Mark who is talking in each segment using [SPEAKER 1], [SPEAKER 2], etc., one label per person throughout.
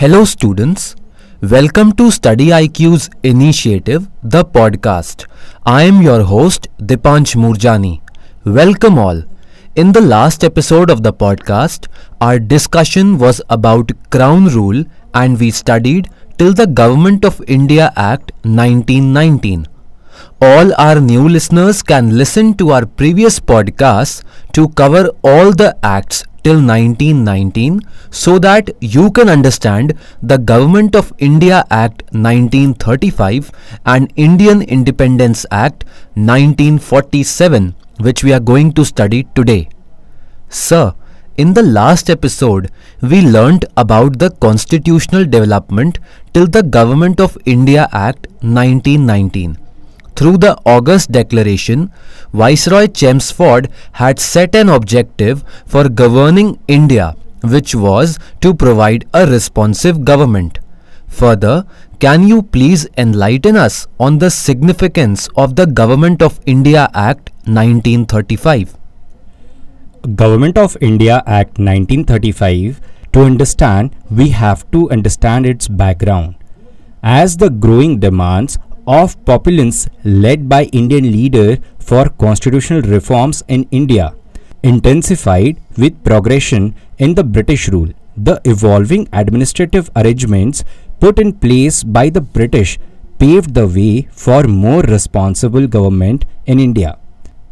[SPEAKER 1] Hello, students. Welcome to Study IQ's initiative, the podcast. I am your host, Dipanch Murjani. Welcome all. In the last episode of the podcast, our discussion was about Crown Rule and we studied till the Government of India Act 1919. All our new listeners can listen to our previous podcasts to cover all the acts till 1919 so that you can understand the Government of India Act 1935 and Indian Independence Act 1947 which we are going to study today. Sir, in the last episode, we learnt about the constitutional development till the Government of India Act 1919. Through the August Declaration, Viceroy Chelmsford had set an objective for governing India, which was to provide a responsive government. Further, can you please enlighten us on the significance of the Government of India Act 1935?
[SPEAKER 2] Government of India Act 1935 to understand we have to understand its background as the growing demands of populace led by Indian leader for constitutional reforms in India intensified with progression in the British rule. The evolving administrative arrangements put in place by the British paved the way for more responsible government in India.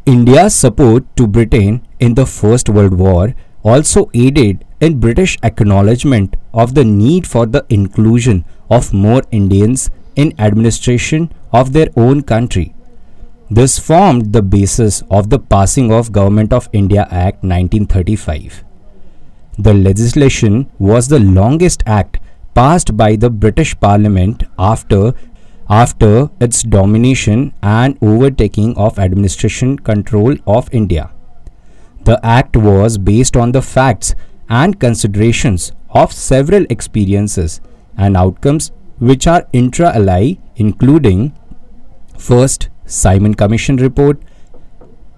[SPEAKER 2] India's support to Britain in the First World War also aided in British acknowledgement of the need for the inclusion of more Indians in administration of their own country. This formed the basis of the passing of Government of India Act 1935. The legislation was the longest act passed by the British Parliament after after its domination and overtaking of administration control of India. The act was based on the facts and considerations of several experiences and outcomes which are intra alia including first Simon Commission report,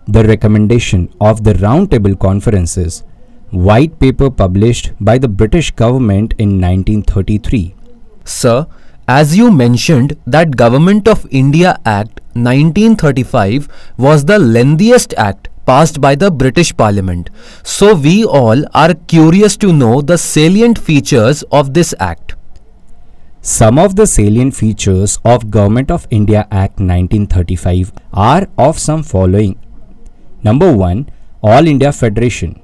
[SPEAKER 2] the recommendation of the roundtable conferences, white paper published by the British government in 1933.
[SPEAKER 1] Sir, as you mentioned that Government of India Act 1935 was the lengthiest act passed by the British Parliament. So we all are curious to know the salient features of this act.
[SPEAKER 2] Some of the salient features of Government of India Act 1935 are of some following. Number 1 All India Federation.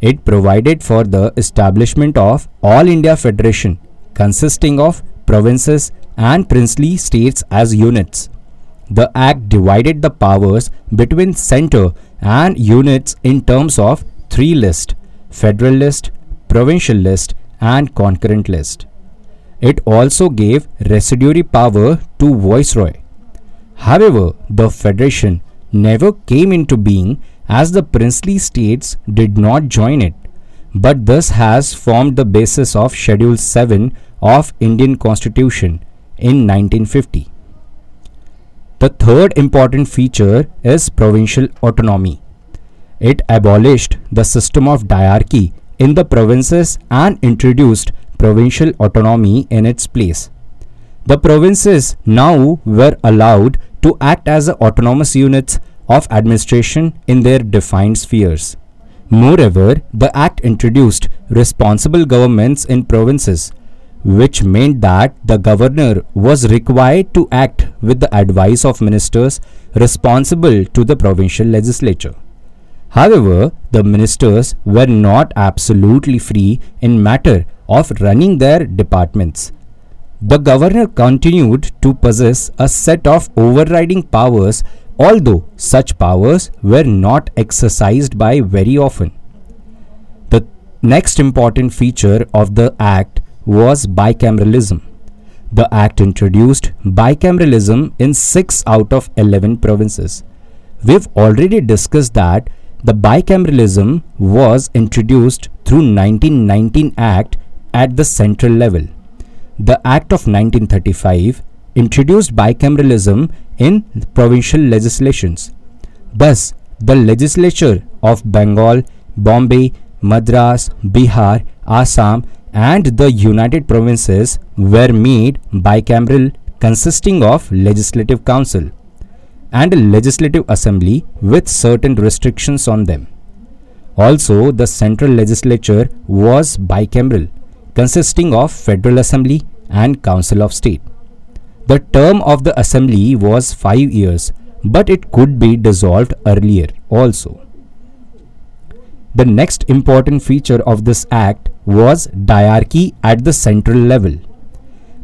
[SPEAKER 2] It provided for the establishment of All India Federation consisting of provinces and princely states as units. The act divided the powers between center and units in terms of three lists federal list, provincial list, and concurrent list. It also gave residuary power to Viceroy. However, the Federation never came into being as the princely states did not join it, but this has formed the basis of Schedule 7 of Indian Constitution in 1950. The third important feature is provincial autonomy. It abolished the system of diarchy in the provinces and introduced provincial autonomy in its place. The provinces now were allowed to act as autonomous units of administration in their defined spheres. Moreover, the act introduced responsible governments in provinces, which meant that the governor was required to act with the advice of ministers responsible to the provincial legislature. However, the ministers were not absolutely free in matter of running their departments. The governor continued to possess a set of overriding powers, although such powers were not exercised by very often. The next important feature of the act was bicameralism. The act introduced bicameralism in 6 out of 11 provinces. We've already discussed that the bicameralism was introduced through 1919 Act at the central level. The Act of 1935 introduced bicameralism in provincial legislations. Thus, the legislature of Bengal, Bombay, Madras, Bihar, Assam, and the United Provinces were made bicameral consisting of Legislative Council and a Legislative Assembly with certain restrictions on them. Also, the central legislature was bicameral consisting of Federal Assembly and Council of State. The term of the assembly was 5 years, but it could be dissolved earlier also. The next important feature of this act was diarchy at the central level.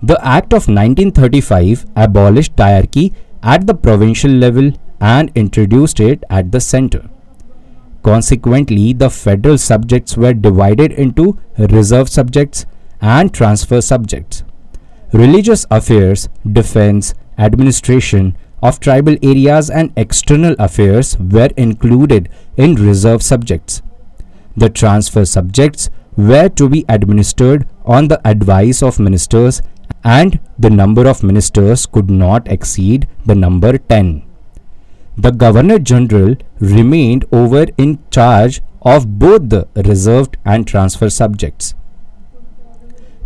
[SPEAKER 2] The Act of 1935 abolished diarchy at the provincial level and introduced it at the center. Consequently, the federal subjects were divided into reserve subjects and transfer subjects. Religious affairs, defense, administration of tribal areas, and external affairs were included in reserve subjects. The transfer subjects were to be administered on the advice of ministers, and the number of ministers could not exceed the number 10. The Governor General remained over in charge of both the reserved and transfer subjects.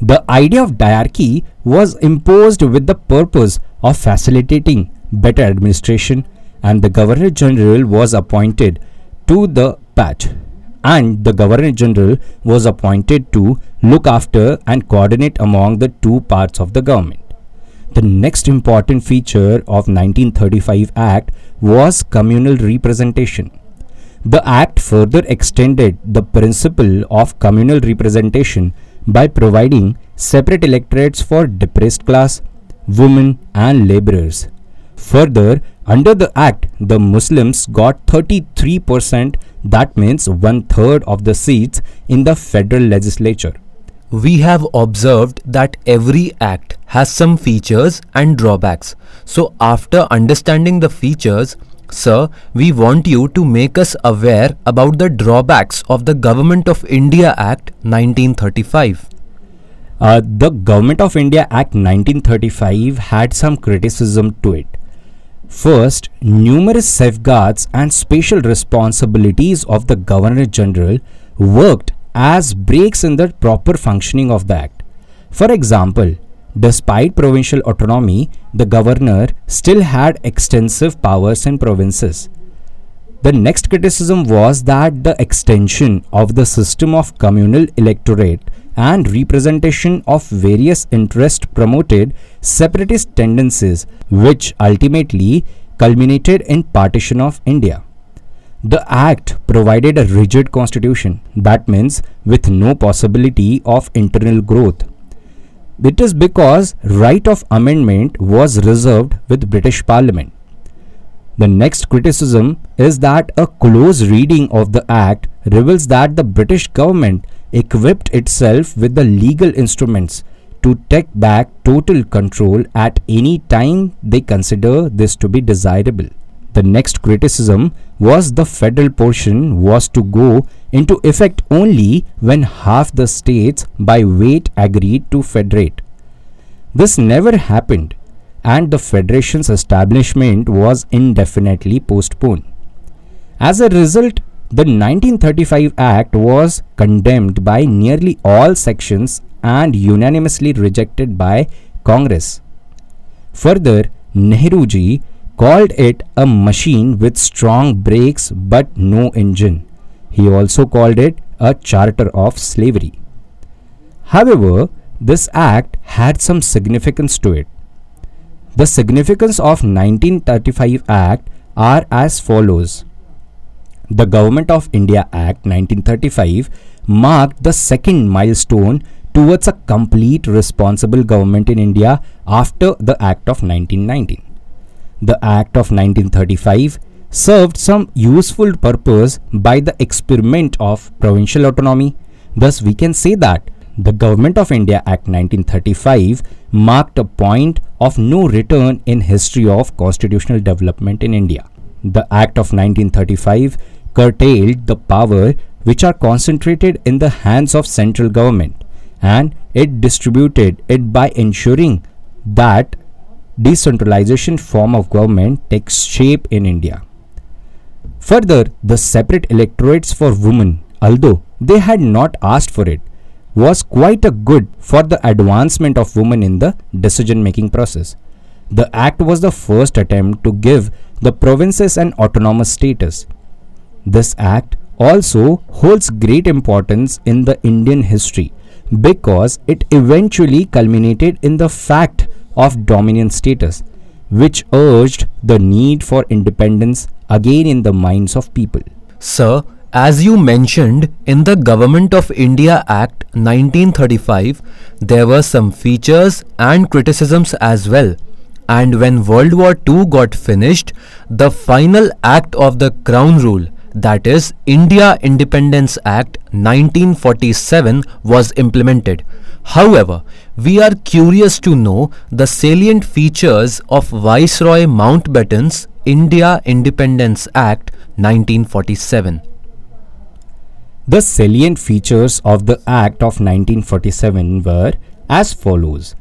[SPEAKER 2] The idea of diarchy was imposed with the purpose of facilitating better administration, and the Governor General was appointed to the patch and the Governor General was appointed to look after and coordinate among the two parts of the government. The next important feature of 1935 Act was communal representation. The act further extended the principle of communal representation by providing separate electorates for depressed class, women and laborers. Further, under the act, the Muslims got 33%, that means one third of the seats in the federal legislature.
[SPEAKER 1] We have observed that every act has some features and drawbacks. So, after understanding the features, Sir, we want you to make us aware about the drawbacks of the Government of India Act 1935.
[SPEAKER 2] Uh, the Government of India Act 1935 had some criticism to it. First, numerous safeguards and special responsibilities of the Governor General worked as breaks in the proper functioning of the Act. For example, despite provincial autonomy, the governor still had extensive powers in provinces. The next criticism was that the extension of the system of communal electorate and representation of various interests promoted separatist tendencies which ultimately culminated in partition of India. The act provided a rigid constitution that means with no possibility of internal growth. It is because right of amendment was reserved with British Parliament. The next criticism is that a close reading of the act reveals that the British government equipped itself with the legal instruments to take back total control at any time they consider this to be desirable. The next criticism was the federal portion was to go into effect only when half the states by weight agreed to federate. This never happened and the federation's establishment was indefinitely postponed. As a result, the 1935 Act was condemned by nearly all sections and unanimously rejected by Congress. Further, Nehruji called it a machine with strong brakes but no engine. He also called it a charter of slavery. However, this act had some significance to it. The significance of 1935 Act are as follows. The Government of India Act 1935 marked the second milestone towards a complete responsible government in India after the Act of 1919. The Act of 1935 served some useful purpose by the experiment of provincial autonomy. Thus, we can say that the Government of India Act 1935 marked a point of no return in history of constitutional development in India. The Act of 1935 curtailed the power which are concentrated in the hands of central government and it distributed it by ensuring that decentralization form of government takes shape in India. Further, the separate electorates for women, although they had not asked for it, was quite a good for the advancement of women in the decision making process. The act was the first attempt to give the provinces an autonomous status. This act also holds great importance in the Indian history because it eventually culminated in the fact of dominion status, which urged the need for independence again in the minds of people.
[SPEAKER 1] Sir, as you mentioned, in the Government of India Act 1935, there were some features and criticisms as well. And when World War II got finished, the final act of the Crown Rule, that is India Independence Act 1947, was implemented. However, we are curious to know the salient features of Viceroy Mountbatten's India Independence Act 1947.
[SPEAKER 2] The salient features of the Act of 1947 were as follows.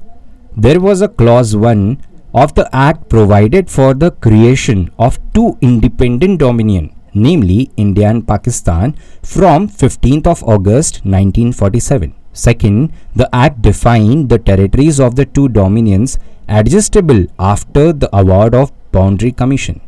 [SPEAKER 2] There was a clause 1 of the Act provided for the creation of two independent dominion, namely India and Pakistan, from 15th of August 1947. Second, the Act defined the territories of the two dominions adjustable after the award of Boundary Commission.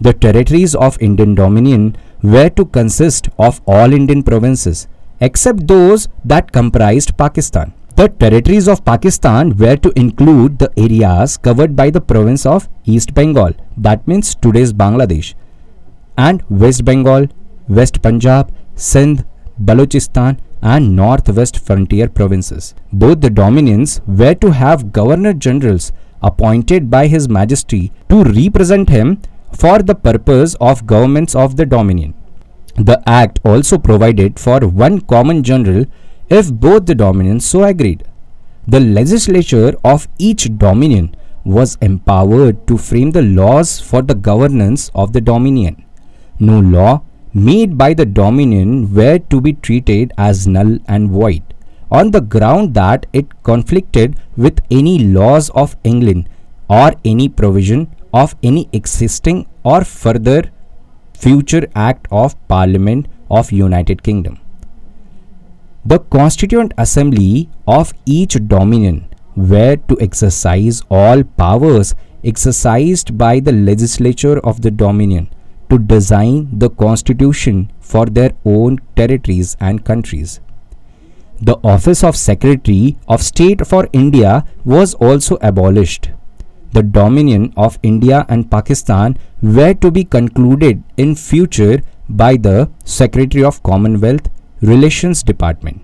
[SPEAKER 2] The territories of Indian Dominion were to consist of all Indian provinces except those that comprised Pakistan. The territories of Pakistan were to include the areas covered by the province of East Bengal, that means today's Bangladesh, and West Bengal, West Punjab, Sindh, Balochistan, and Northwest frontier provinces. Both the dominions were to have governor generals appointed by His Majesty to represent him for the purpose of governments of the dominion. The Act also provided for one common general if both the dominions so agreed. The legislature of each dominion was empowered to frame the laws for the governance of the dominion. No law made by the dominion were to be treated as null and void on the ground that it conflicted with any laws of England or any provision of any existing or further future act of parliament of united kingdom. The constituent assembly of each dominion were to exercise all powers exercised by the legislature of the dominion to design the constitution for their own territories and countries. The office of secretary of state for india was also abolished. The dominion of India and Pakistan were to be concluded in future by the Secretary of Commonwealth Relations Department.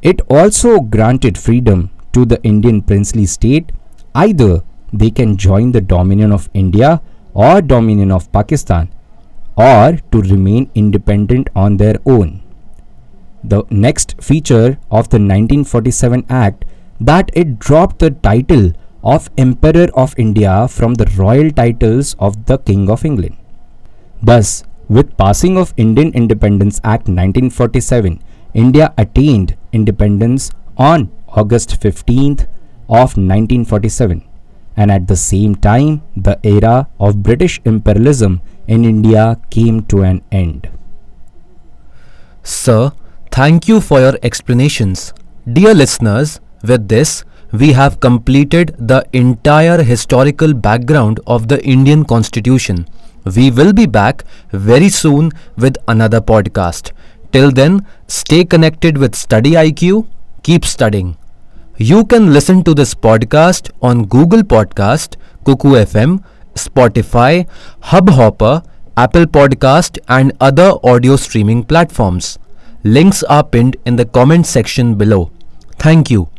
[SPEAKER 2] It also granted freedom to the Indian princely state. Either they can join the dominion of India or dominion of Pakistan or to remain independent on their own. The next feature of the 1947 Act that it dropped the title of Emperor of India from the royal titles of the King of England. Thus, with passing of Indian Independence Act 1947, India attained independence on August 15th of 1947 and at the same time the era of British imperialism in India came to an end.
[SPEAKER 1] Sir, thank you for your explanations. Dear listeners, with this we have completed the entire historical background of the Indian Constitution. We will be back very soon with another podcast. Till then, stay connected with Study IQ, keep studying. You can listen to this podcast on Google Podcast, Kuku FM, Spotify, Hubhopper, Apple Podcast and other audio streaming platforms. Links are pinned in the comment section below. Thank you.